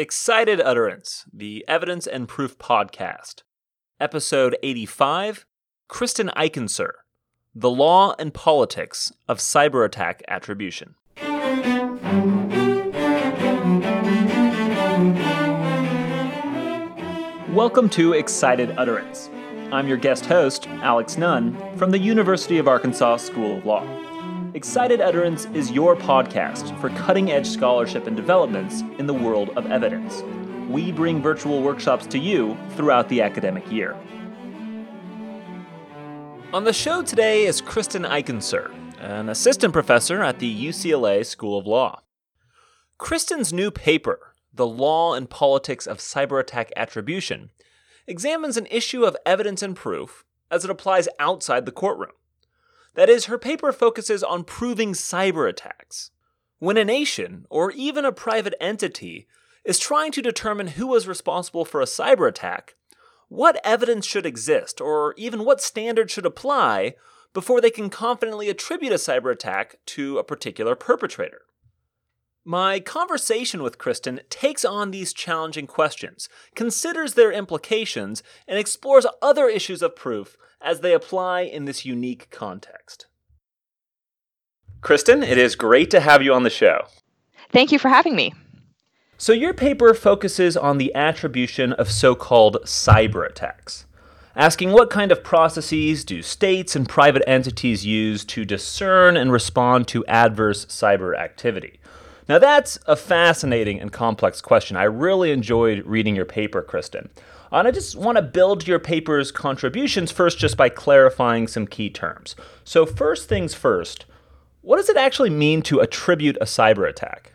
Excited Utterance, the Evidence and Proof Podcast. Episode 85 Kristen Eichensehr, The Law and Politics of Cyber Attack Attribution. Welcome to Excited Utterance. I'm your guest host, Alex Nunn, from the University of Arkansas School of Law. Excited Utterance is your podcast for cutting edge scholarship and developments in the world of evidence. We bring virtual workshops to you throughout the academic year. On the show today is Kristen Eichensehr, an assistant professor at the UCLA School of Law. Kristen's new paper, The Law and Politics of Cyber Attack Attribution, examines an issue of evidence and proof as it applies outside the courtroom. That is, her paper focuses on proving cyber attacks. When a nation, or even a private entity, is trying to determine who was responsible for a cyber attack, what evidence should exist, or even what standards should apply before they can confidently attribute a cyber attack to a particular perpetrator? My conversation with Kristen takes on these challenging questions, considers their implications, and explores other issues of proof as they apply in this unique context. Kristen, it is great to have you on the show. Thank you for having me. So, your paper focuses on the attribution of so called cyber attacks, asking what kind of processes do states and private entities use to discern and respond to adverse cyber activity. Now, that's a fascinating and complex question. I really enjoyed reading your paper, Kristen. Uh, and I just want to build your paper's contributions first just by clarifying some key terms. So, first things first, what does it actually mean to attribute a cyber attack?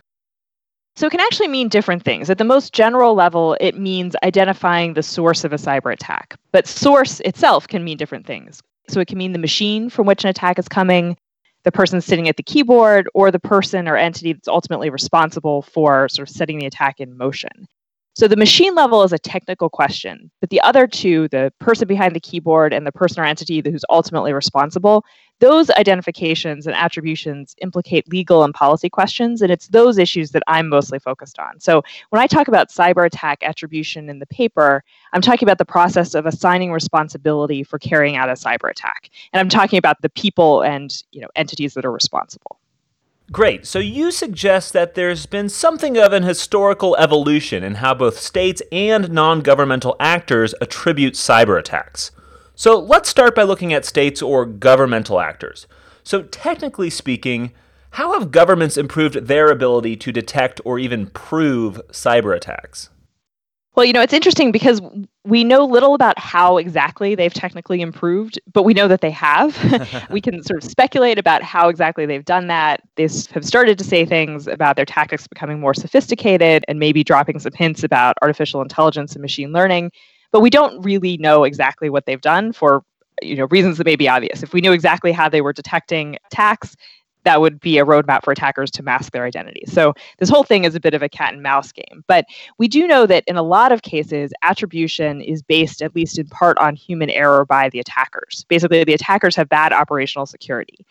So, it can actually mean different things. At the most general level, it means identifying the source of a cyber attack. But source itself can mean different things. So, it can mean the machine from which an attack is coming, the person sitting at the keyboard, or the person or entity that's ultimately responsible for sort of setting the attack in motion. So the machine level is a technical question, but the other two, the person behind the keyboard and the person or entity who's ultimately responsible, those identifications and attributions implicate legal and policy questions, and it's those issues that I'm mostly focused on. So when I talk about cyber attack attribution in the paper, I'm talking about the process of assigning responsibility for carrying out a cyber attack, and I'm talking about the people and you know entities that are responsible. Great. So you suggest that there's been something of an historical evolution in how both states and non governmental actors attribute cyber attacks. So let's start by looking at states or governmental actors. So, technically speaking, how have governments improved their ability to detect or even prove cyber attacks? Well, you know, it's interesting because we know little about how exactly they've technically improved, but we know that they have. we can sort of speculate about how exactly they've done that. They have started to say things about their tactics becoming more sophisticated and maybe dropping some hints about artificial intelligence and machine learning, but we don't really know exactly what they've done for you know reasons that may be obvious. If we knew exactly how they were detecting attacks, that would be a roadmap for attackers to mask their identity. So this whole thing is a bit of a cat and mouse game. But we do know that in a lot of cases, attribution is based, at least in part, on human error by the attackers. Basically, the attackers have bad operational security.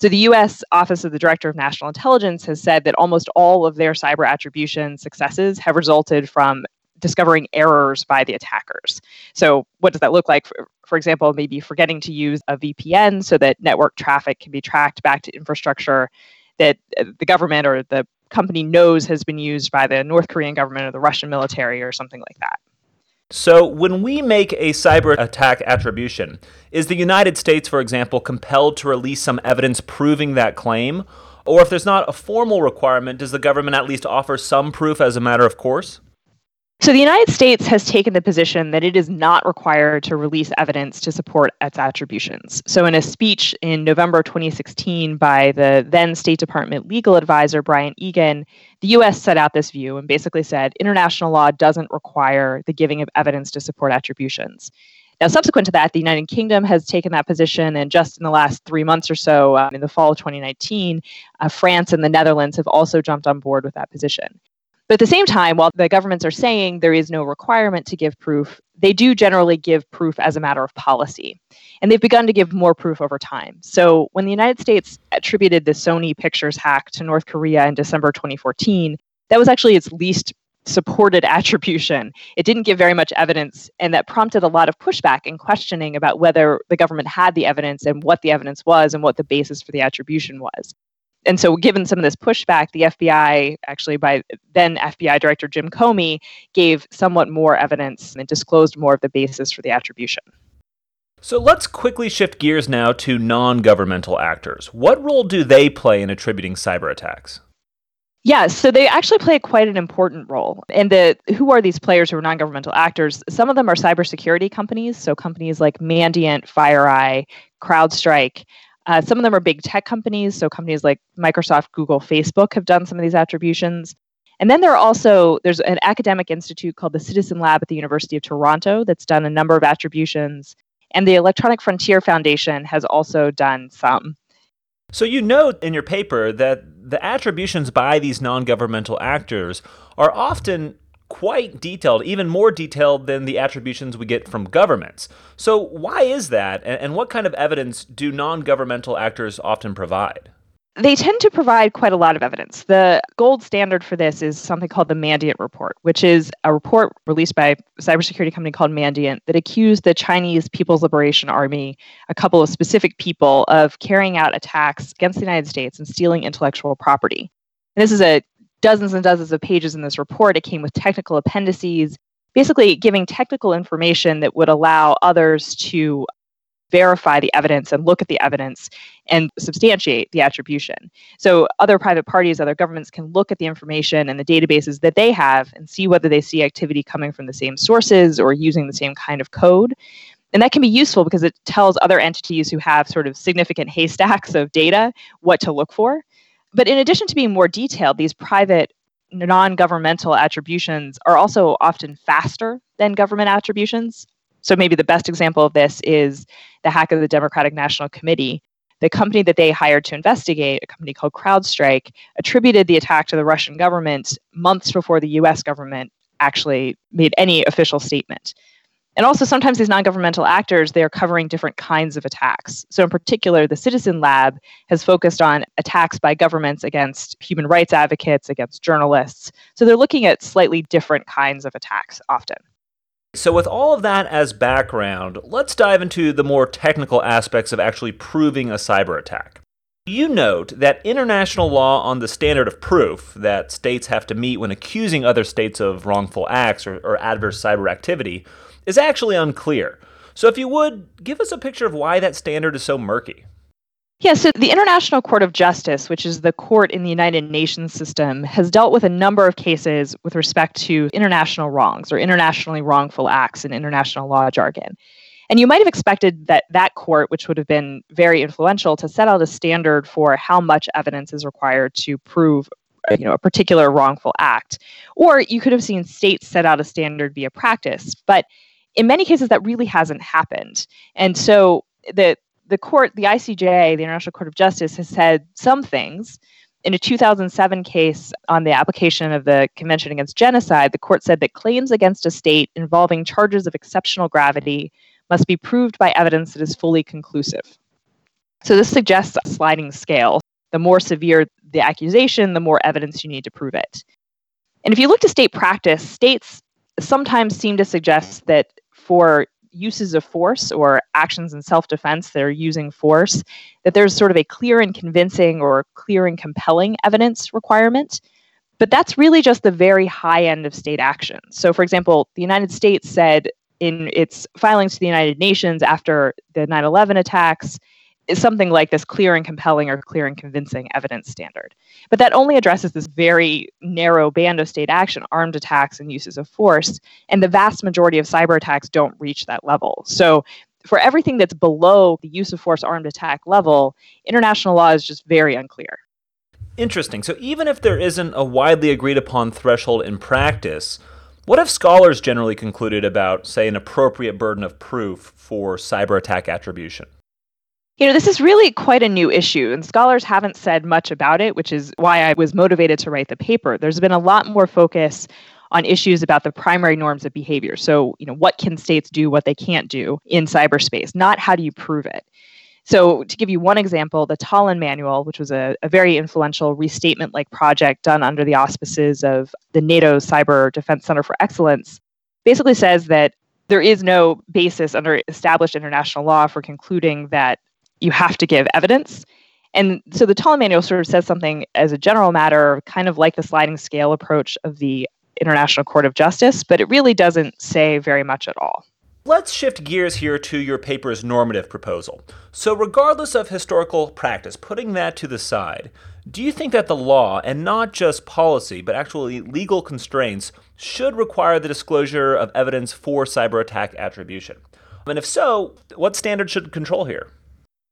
So the US Office of the Director of National Intelligence has said that almost all of their cyber attribution successes have resulted from discovering errors by the attackers. So, what does that look like? For, for example, maybe forgetting to use a VPN so that network traffic can be tracked back to infrastructure that uh, the government or the company knows has been used by the North Korean government or the Russian military or something like that. So, when we make a cyber attack attribution, is the United States, for example, compelled to release some evidence proving that claim? Or if there's not a formal requirement, does the government at least offer some proof as a matter of course? So the United States has taken the position that it is not required to release evidence to support its attributions. So in a speech in November 2016 by the then State Department legal advisor Brian Egan, the US set out this view and basically said international law doesn't require the giving of evidence to support attributions. Now, subsequent to that, the United Kingdom has taken that position, and just in the last three months or so, um, in the fall of 2019, uh, France and the Netherlands have also jumped on board with that position. But at the same time, while the governments are saying there is no requirement to give proof, they do generally give proof as a matter of policy. And they've begun to give more proof over time. So when the United States attributed the Sony Pictures hack to North Korea in December 2014, that was actually its least supported attribution. It didn't give very much evidence, and that prompted a lot of pushback and questioning about whether the government had the evidence and what the evidence was and what the basis for the attribution was. And so, given some of this pushback, the FBI, actually by then FBI Director Jim Comey, gave somewhat more evidence and disclosed more of the basis for the attribution. So let's quickly shift gears now to non governmental actors. What role do they play in attributing cyber attacks? Yeah, so they actually play quite an important role. And the who are these players who are non-governmental actors? Some of them are cybersecurity companies, so companies like Mandiant, FireEye, CrowdStrike. Uh, some of them are big tech companies, so companies like Microsoft, Google, Facebook have done some of these attributions. And then there are also there's an academic institute called the Citizen Lab at the University of Toronto that's done a number of attributions, and the Electronic Frontier Foundation has also done some. So you note in your paper that the attributions by these non-governmental actors are often quite detailed, even more detailed than the attributions we get from governments. So why is that and what kind of evidence do non-governmental actors often provide? they tend to provide quite a lot of evidence. The gold standard for this is something called the Mandiant Report, which is a report released by a cybersecurity company called Mandiant that accused the Chinese People's Liberation Army, a couple of specific people, of carrying out attacks against the United States and stealing intellectual property. And this is a dozens and dozens of pages in this report. It came with technical appendices, basically giving technical information that would allow others to verify the evidence and look at the evidence and substantiate the attribution. So other private parties, other governments can look at the information and the databases that they have and see whether they see activity coming from the same sources or using the same kind of code. And that can be useful because it tells other entities who have sort of significant haystacks of data what to look for. But in addition to being more detailed, these private non governmental attributions are also often faster than government attributions. So maybe the best example of this is the hack of the Democratic National Committee. The company that they hired to investigate, a company called CrowdStrike, attributed the attack to the Russian government months before the US government actually made any official statement. And also, sometimes these non governmental actors, they're covering different kinds of attacks. So, in particular, the Citizen Lab has focused on attacks by governments against human rights advocates, against journalists. So, they're looking at slightly different kinds of attacks often. So, with all of that as background, let's dive into the more technical aspects of actually proving a cyber attack. You note that international law on the standard of proof that states have to meet when accusing other states of wrongful acts or, or adverse cyber activity is actually unclear. So, if you would, give us a picture of why that standard is so murky. Yeah, so the International Court of Justice, which is the court in the United Nations system, has dealt with a number of cases with respect to international wrongs or internationally wrongful acts in international law jargon. And you might have expected that that court, which would have been very influential, to set out a standard for how much evidence is required to prove you know, a particular wrongful act. Or you could have seen states set out a standard via practice. But in many cases, that really hasn't happened. And so the the court, the ICJ, the International Court of Justice, has said some things. In a 2007 case on the application of the Convention Against Genocide, the court said that claims against a state involving charges of exceptional gravity must be proved by evidence that is fully conclusive. So this suggests a sliding scale. The more severe the accusation, the more evidence you need to prove it. And if you look to state practice, states sometimes seem to suggest that for uses of force or actions in self defense that are using force, that there's sort of a clear and convincing or clear and compelling evidence requirement. But that's really just the very high end of state action. So, for example, the United States said in its filings to the United Nations after the 9 11 attacks is something like this clear and compelling or clear and convincing evidence standard. But that only addresses this very narrow band of state action, armed attacks and uses of force. And the vast majority of cyber attacks don't reach that level. So for everything that's below the use of force armed attack level, international law is just very unclear. Interesting. So even if there isn't a widely agreed upon threshold in practice, what have scholars generally concluded about, say, an appropriate burden of proof for cyber attack attribution? You know, this is really quite a new issue, and scholars haven't said much about it, which is why I was motivated to write the paper. There's been a lot more focus on issues about the primary norms of behavior. So, you know, what can states do, what they can't do in cyberspace, not how do you prove it. So, to give you one example, the Tallinn Manual, which was a, a very influential restatement like project done under the auspices of the NATO Cyber Defense Center for Excellence, basically says that there is no basis under established international law for concluding that you have to give evidence. And so the Tallinn Manual sort of says something as a general matter, kind of like the sliding scale approach of the International Court of Justice, but it really doesn't say very much at all. Let's shift gears here to your paper's normative proposal. So, regardless of historical practice, putting that to the side, do you think that the law, and not just policy, but actually legal constraints, should require the disclosure of evidence for cyber attack attribution? And if so, what standards should control here?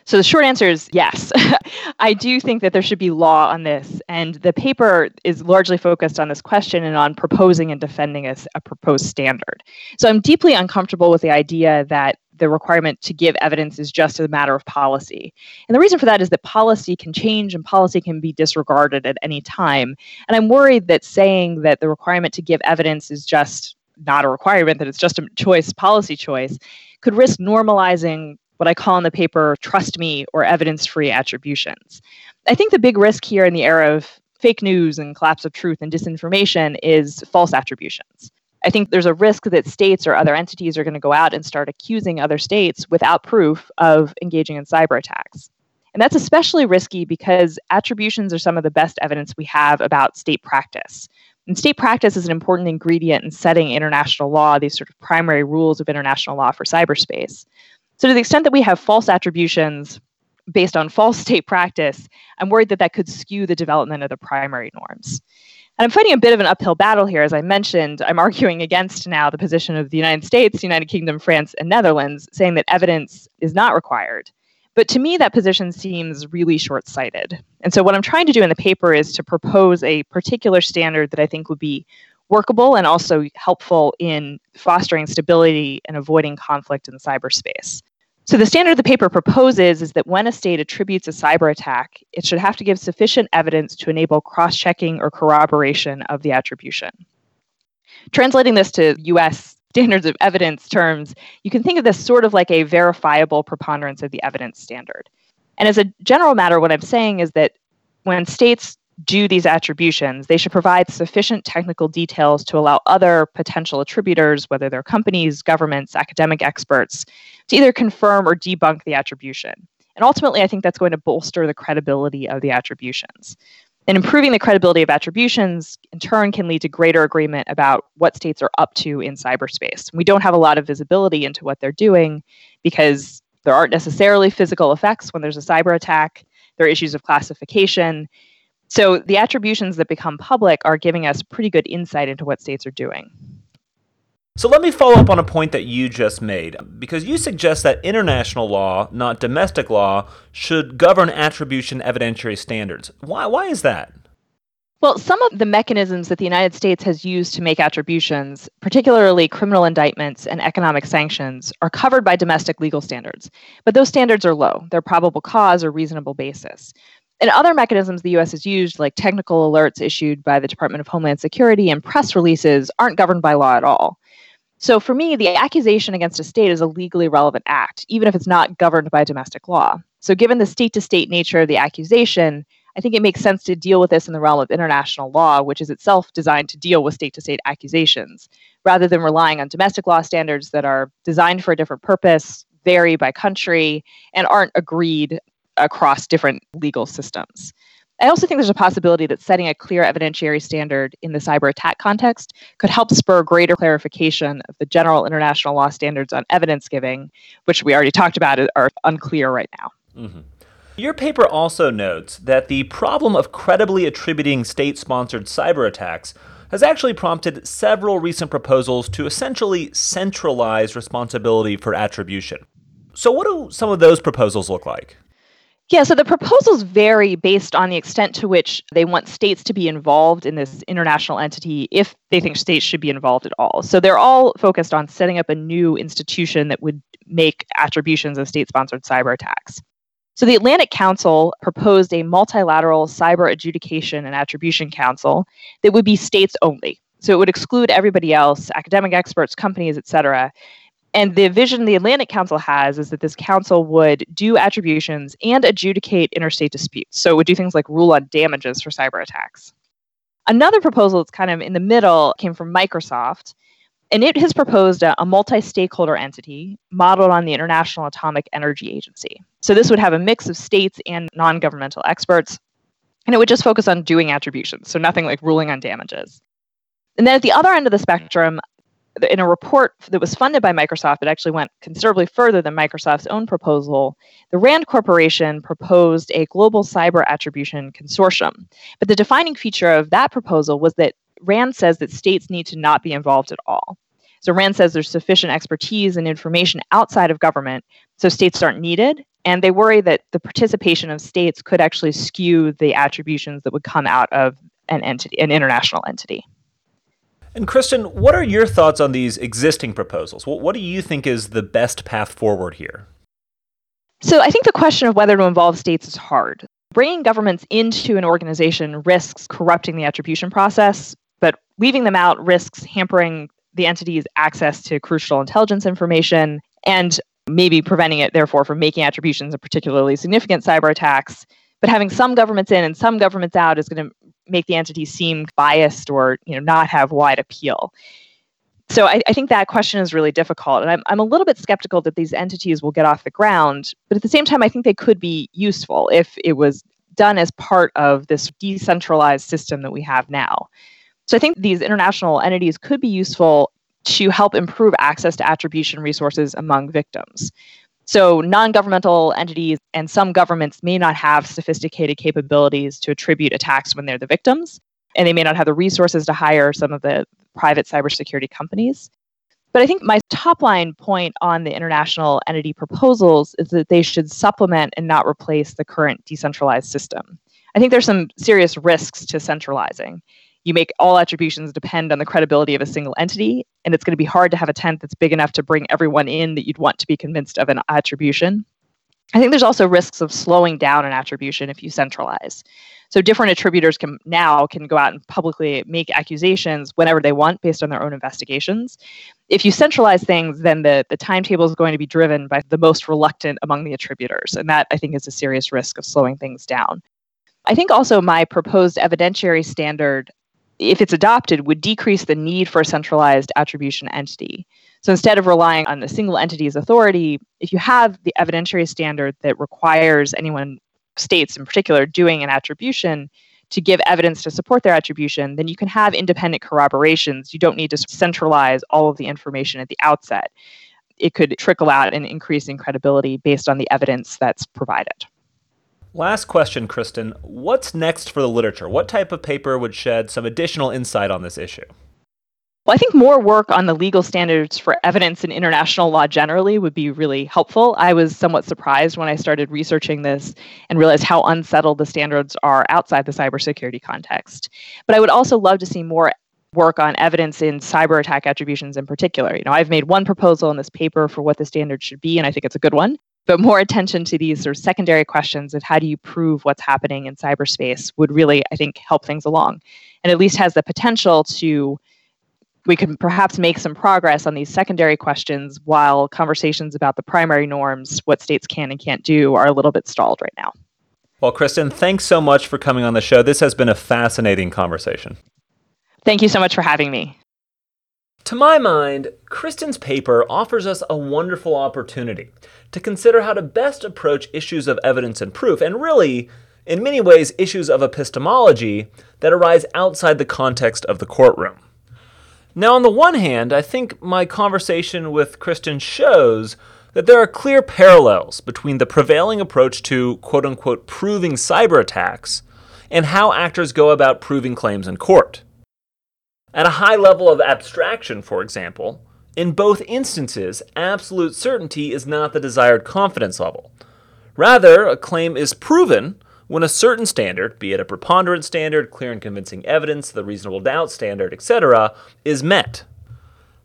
So the short answer is yes. I do think that there should be law on this. And the paper is largely focused on this question and on proposing and defending a, a proposed standard. So I'm deeply uncomfortable with the idea that the requirement to give evidence is just a matter of policy. And the reason for that is that policy can change and policy can be disregarded at any time. And I'm worried that saying that the requirement to give evidence is just not a requirement, that it's just a choice, policy choice, could risk normalizing what I call in the paper trust me or evidence free attributions. I think the big risk here in the era of fake news and collapse of truth and disinformation is false attributions. I think there's a risk that states or other entities are going to go out and start accusing other states without proof of engaging in cyber attacks. And that's especially risky because attributions are some of the best evidence we have about state practice. And state practice is an important ingredient in setting international law, these sort of primary rules of international law for cyberspace. So, to the extent that we have false attributions based on false state practice, I'm worried that that could skew the development of the primary norms. And I'm fighting a bit of an uphill battle here. As I mentioned, I'm arguing against now the position of the United States, United Kingdom, France, and Netherlands, saying that evidence is not required. But to me, that position seems really short sighted. And so, what I'm trying to do in the paper is to propose a particular standard that I think would be workable and also helpful in fostering stability and avoiding conflict in cyberspace. So, the standard the paper proposes is that when a state attributes a cyber attack, it should have to give sufficient evidence to enable cross checking or corroboration of the attribution. Translating this to US standards of evidence terms, you can think of this sort of like a verifiable preponderance of the evidence standard. And as a general matter, what I'm saying is that when states do these attributions, they should provide sufficient technical details to allow other potential attributors, whether they're companies, governments, academic experts, to either confirm or debunk the attribution. And ultimately, I think that's going to bolster the credibility of the attributions. And improving the credibility of attributions, in turn, can lead to greater agreement about what states are up to in cyberspace. We don't have a lot of visibility into what they're doing because there aren't necessarily physical effects when there's a cyber attack. There are issues of classification. So the attributions that become public are giving us pretty good insight into what states are doing. So let me follow up on a point that you just made, because you suggest that international law, not domestic law, should govern attribution evidentiary standards. Why, why is that? Well, some of the mechanisms that the United States has used to make attributions, particularly criminal indictments and economic sanctions, are covered by domestic legal standards. But those standards are low. They're probable cause or reasonable basis. And other mechanisms the US has used, like technical alerts issued by the Department of Homeland Security and press releases, aren't governed by law at all. So for me, the accusation against a state is a legally relevant act, even if it's not governed by domestic law. So given the state to state nature of the accusation, I think it makes sense to deal with this in the realm of international law, which is itself designed to deal with state to state accusations, rather than relying on domestic law standards that are designed for a different purpose, vary by country, and aren't agreed across different legal systems. I also think there's a possibility that setting a clear evidentiary standard in the cyber attack context could help spur greater clarification of the general international law standards on evidence giving, which we already talked about are unclear right now. Mm-hmm. Your paper also notes that the problem of credibly attributing state sponsored cyber attacks has actually prompted several recent proposals to essentially centralize responsibility for attribution. So, what do some of those proposals look like? Yeah, so the proposals vary based on the extent to which they want states to be involved in this international entity if they think states should be involved at all. So they're all focused on setting up a new institution that would make attributions of state sponsored cyber attacks. So the Atlantic Council proposed a multilateral cyber adjudication and attribution council that would be states only. So it would exclude everybody else, academic experts, companies, et cetera, And the vision the Atlantic Council has is that this council would do attributions and adjudicate interstate disputes. So it would do things like rule on damages for cyber attacks. Another proposal that's kind of in the middle came from Microsoft, and it has proposed a, a multi stakeholder entity modeled on the International Atomic Energy Agency. So this would have a mix of states and non governmental experts, and it would just focus on doing attributions, so nothing like ruling on damages. And then at the other end of the spectrum, in a report that was funded by Microsoft, it actually went considerably further than Microsoft's own proposal. The RAND Corporation proposed a global cyber attribution consortium. But the defining feature of that proposal was that RAND says that states need to not be involved at all. So RAND says there's sufficient expertise and information outside of government, so states aren't needed. And they worry that the participation of states could actually skew the attributions that would come out of an entity, an international entity. And Kristen, what are your thoughts on these existing proposals? What, do you think is the best path forward here? So I think the question of whether to involve states is hard. Bringing governments into an organization risks corrupting the attribution process, but leaving them out risks hampering the entity's access to crucial intelligence information and maybe preventing it, therefore, from making attributions of particularly significant cyber attacks. But having some governments in and some governments out is going to make the entity seem biased or you know not have wide appeal. So I, I, think that question is really difficult. And I'm, I'm a little bit skeptical that these entities will get off the ground. But at the same time, I think they could be useful if it was done as part of this decentralized system that we have now. So I think these international entities could be useful to help improve access to attribution resources among victims. So, non governmental entities and some governments may not have sophisticated capabilities to attribute attacks when they're the victims, and they may not have the resources to hire some of the private cybersecurity companies. But I think my top line point on the international entity proposals is that they should supplement and not replace the current decentralized system. I think there's some serious risks to centralizing you make all attributions depend on the credibility of a single entity, and it's going to be hard to have a tent that's big enough to bring everyone in that you'd want to be convinced of an attribution. I think there's also risks of slowing down an attribution if you centralize. So different attributors can now can go out and publicly make accusations whenever they want based on their own investigations. If you centralize things, then the, the timetable is going to be driven by the most reluctant among the attributors. And that I think is a serious risk of slowing things down. I think also my proposed evidentiary standard if it's adopted, would decrease the need for a centralized attribution entity. So instead of relying on the single entity's authority, if you have the evidentiary standard that requires anyone, states in particular, doing an attribution to give evidence to support their attribution, then you can have independent corroborations. You don't need to centralize all of the information at the outset. It could trickle out and increase in credibility based on the evidence that's provided. Last question, Kristen. What's next for the literature? What type of paper would shed some additional insight on this issue? Well, I think more work on the legal standards for evidence in international law generally would be really helpful. I was somewhat surprised when I started researching this and realized how unsettled the standards are outside the cybersecurity context. But I would also love to see more work on evidence in cyber attack attributions in particular. You know, I've made one proposal in this paper for what the standard should be, and I think it's a good one but more attention to these sort of secondary questions of how do you prove what's happening in cyberspace would really, I think, help things along. And at least has the potential to, we can perhaps make some progress on these secondary questions while conversations about the primary norms, what states can and can't do, are a little bit stalled right now. Well, Kristen, thanks so much for coming on the show. This has been a fascinating conversation. Thank you so much for having me. To my mind, Kristen's paper offers us a wonderful opportunity to consider how to best approach issues of evidence and proof, and really, in many ways, issues of epistemology that arise outside the context of the courtroom. Now, on the one hand, I think my conversation with Kristen shows that there are clear parallels between the prevailing approach to quote unquote proving cyber attacks and how actors go about proving claims in court. At a high level of abstraction, for example, in both instances, absolute certainty is not the desired confidence level. Rather, a claim is proven when a certain standard, be it a preponderance standard, clear and convincing evidence, the reasonable doubt standard, etc., is met.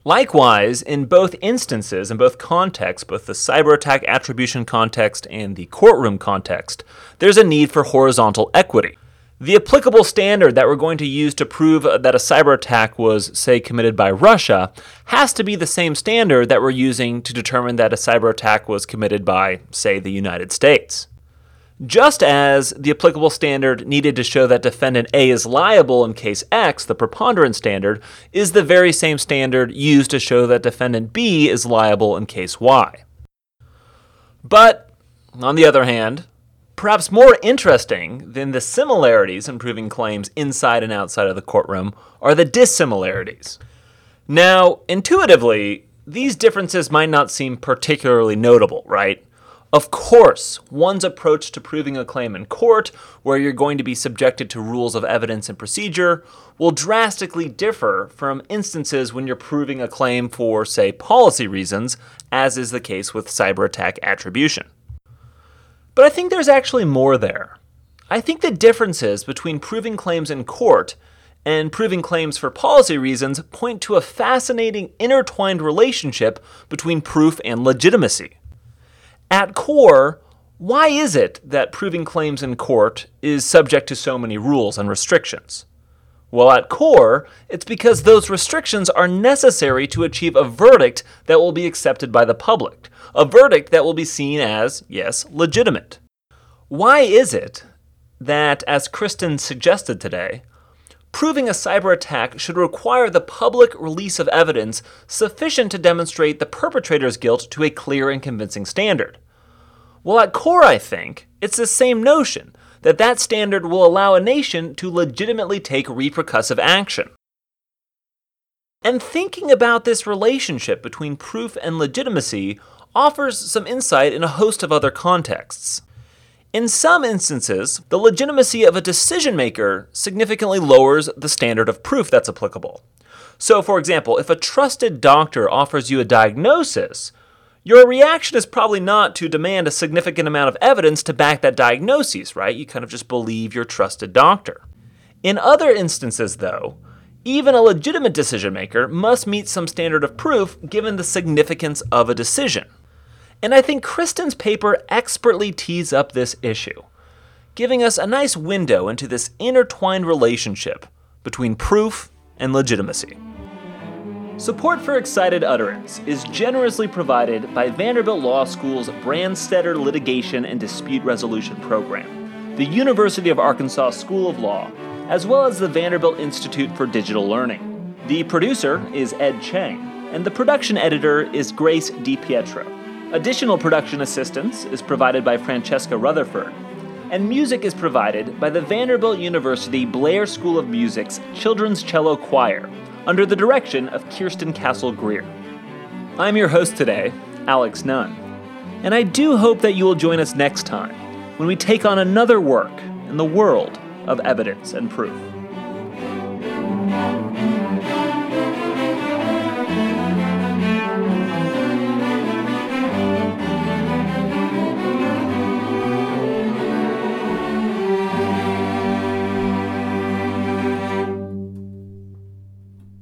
Likewise, in both instances, in both contexts, both the cyber attack attribution context and the courtroom context, there's a need for horizontal equity. The applicable standard that we're going to use to prove that a cyber attack was, say, committed by Russia has to be the same standard that we're using to determine that a cyber attack was committed by, say, the United States. Just as the applicable standard needed to show that defendant A is liable in case X, the preponderance standard, is the very same standard used to show that defendant B is liable in case Y. But, on the other hand, Perhaps more interesting than the similarities in proving claims inside and outside of the courtroom are the dissimilarities. Now, intuitively, these differences might not seem particularly notable, right? Of course, one's approach to proving a claim in court, where you're going to be subjected to rules of evidence and procedure, will drastically differ from instances when you're proving a claim for, say, policy reasons, as is the case with cyber attack attribution. But I think there's actually more there. I think the differences between proving claims in court and proving claims for policy reasons point to a fascinating intertwined relationship between proof and legitimacy. At core, why is it that proving claims in court is subject to so many rules and restrictions? Well, at core, it's because those restrictions are necessary to achieve a verdict that will be accepted by the public, a verdict that will be seen as, yes, legitimate. Why is it that, as Kristen suggested today, proving a cyber attack should require the public release of evidence sufficient to demonstrate the perpetrator's guilt to a clear and convincing standard? Well, at core, I think, it's the same notion that that standard will allow a nation to legitimately take repercussive action. And thinking about this relationship between proof and legitimacy offers some insight in a host of other contexts. In some instances, the legitimacy of a decision maker significantly lowers the standard of proof that's applicable. So, for example, if a trusted doctor offers you a diagnosis, your reaction is probably not to demand a significant amount of evidence to back that diagnosis, right? You kind of just believe your trusted doctor. In other instances, though, even a legitimate decision maker must meet some standard of proof given the significance of a decision. And I think Kristen's paper expertly tees up this issue, giving us a nice window into this intertwined relationship between proof and legitimacy. Support for Excited Utterance is generously provided by Vanderbilt Law School's Branstetter Litigation and Dispute Resolution Program, the University of Arkansas School of Law, as well as the Vanderbilt Institute for Digital Learning. The producer is Ed Cheng, and the production editor is Grace DiPietro. Additional production assistance is provided by Francesca Rutherford, and music is provided by the Vanderbilt University Blair School of Music's Children's Cello Choir under the direction of Kirsten Castle Greer. I'm your host today, Alex Nunn, and I do hope that you will join us next time when we take on another work in the world of evidence and proof.